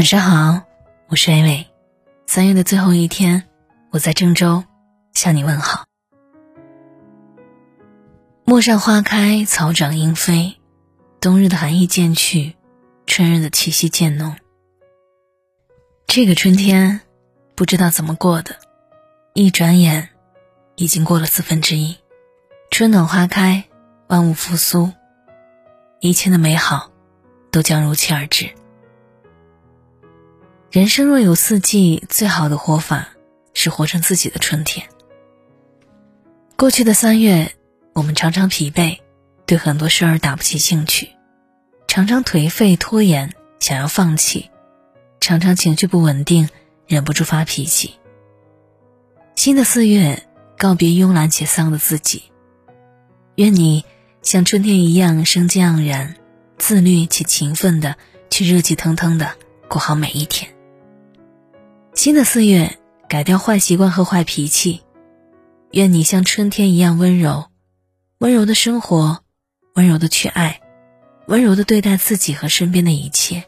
晚上好，我是伟伟。三月的最后一天，我在郑州向你问好。陌上花开，草长莺飞，冬日的寒意渐去，春日的气息渐浓。这个春天，不知道怎么过的，一转眼，已经过了四分之一。春暖花开，万物复苏，一切的美好，都将如期而至。人生若有四季，最好的活法是活成自己的春天。过去的三月，我们常常疲惫，对很多事儿打不起兴趣，常常颓废拖延，想要放弃，常常情绪不稳定，忍不住发脾气。新的四月，告别慵懒且丧的自己，愿你像春天一样生机盎然，自律且勤奋的去热气腾腾的过好每一天。新的四月，改掉坏习惯和坏脾气，愿你像春天一样温柔，温柔的生活，温柔的去爱，温柔的对待自己和身边的一切。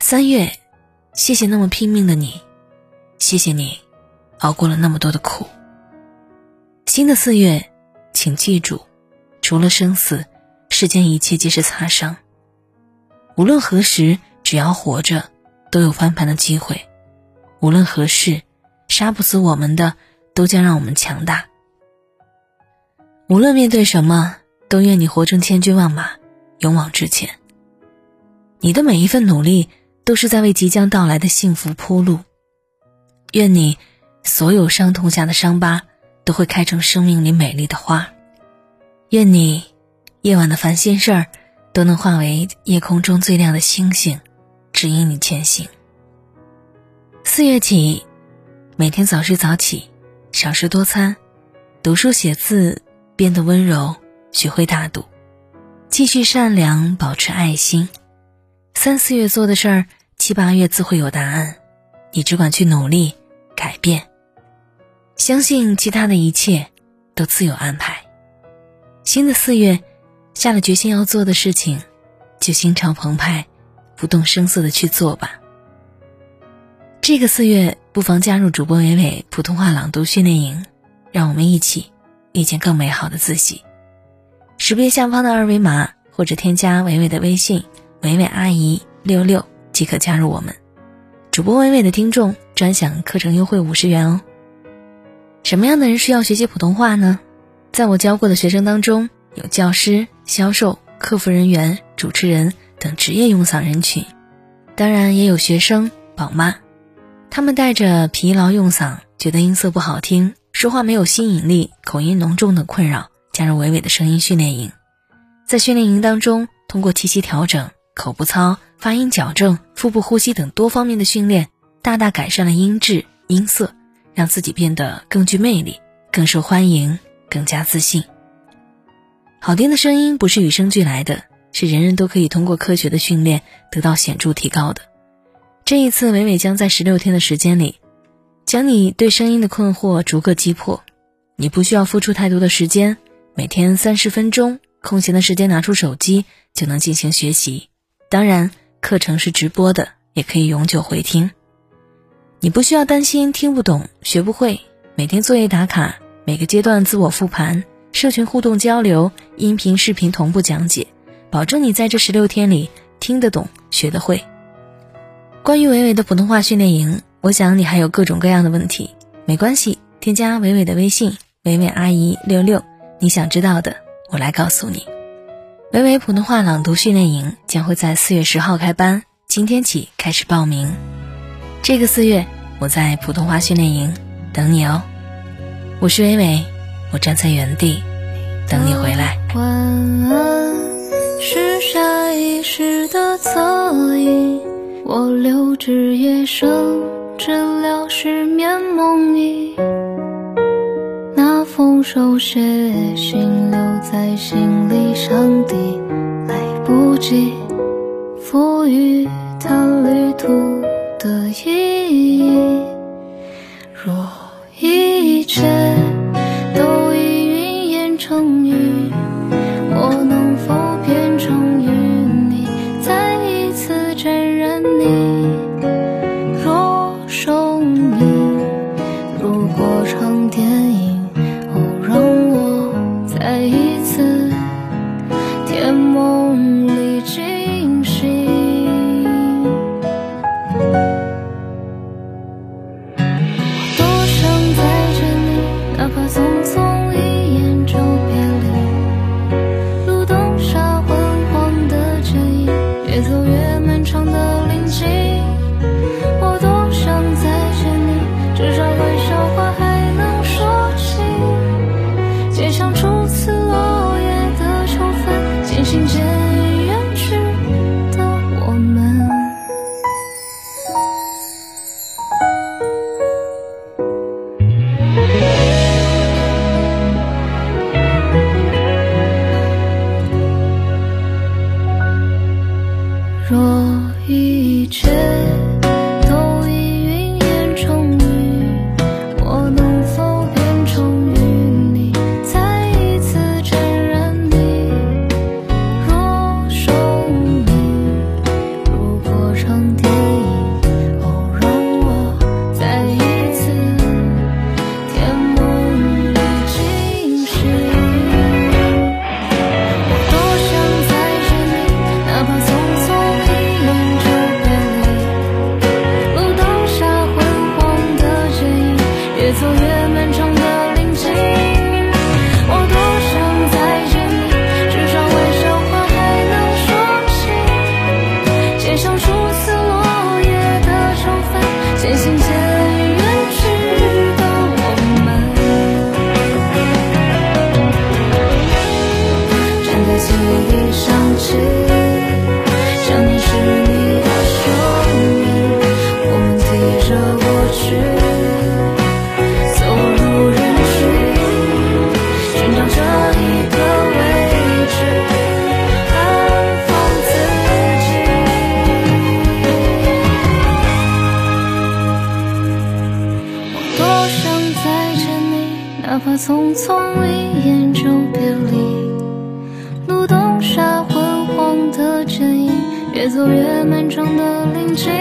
三月，谢谢那么拼命的你，谢谢你，熬过了那么多的苦。新的四月，请记住，除了生死，世间一切皆是擦伤。无论何时，只要活着。都有翻盘的机会，无论何事，杀不死我们的，都将让我们强大。无论面对什么，都愿你活成千军万马，勇往直前。你的每一份努力，都是在为即将到来的幸福铺路。愿你所有伤痛下的伤疤，都会开成生命里美丽的花。愿你夜晚的烦心事儿，都能化为夜空中最亮的星星。指引你前行。四月起，每天早睡早起，少食多餐，读书写字，变得温柔，学会大度，继续善良，保持爱心。三四月做的事儿，七八月自会有答案。你只管去努力改变，相信其他的一切都自有安排。新的四月，下了决心要做的事情，就心潮澎湃。不动声色的去做吧。这个四月，不妨加入主播伟伟普通话朗读训练营，让我们一起遇见更美好的自己。识别下方的二维码，或者添加伟伟的微信“伟伟阿姨六六”即可加入我们。主播伟伟的听众专享课程优惠五十元哦。什么样的人需要学习普通话呢？在我教过的学生当中，有教师、销售、客服人员、主持人。等职业用嗓人群，当然也有学生、宝妈，他们带着疲劳用嗓，觉得音色不好听，说话没有吸引力，口音浓重等困扰，加入伟伟的声音训练营。在训练营当中，通过气息调整、口部操、发音矫正、腹部呼吸等多方面的训练，大大改善了音质、音色，让自己变得更具魅力、更受欢迎、更加自信。好听的声音不是与生俱来的。是人人都可以通过科学的训练得到显著提高的。这一次，伟伟将在十六天的时间里，将你对声音的困惑逐个击破。你不需要付出太多的时间，每天三十分钟，空闲的时间拿出手机就能进行学习。当然，课程是直播的，也可以永久回听。你不需要担心听不懂、学不会，每天作业打卡，每个阶段自我复盘，社群互动交流，音频、视频同步讲解。保证你在这十六天里听得懂、学得会。关于伟伟的普通话训练营，我想你还有各种各样的问题，没关系，添加伟伟的微信“伟伟阿姨六六”，你想知道的，我来告诉你。伟伟普通话朗读训练营将会在四月十号开班，今天起开始报名。这个四月，我在普通话训练营等你哦。我是伟伟，我站在原地等你回来。晚安。是下意识的侧影，我留至夜深，治疗失眠梦呓。那封手写信留在行李箱底来不及赋予它旅途的意义。漫长哪怕匆匆一眼就别离路灯下昏黄的剪影越走越漫长的林径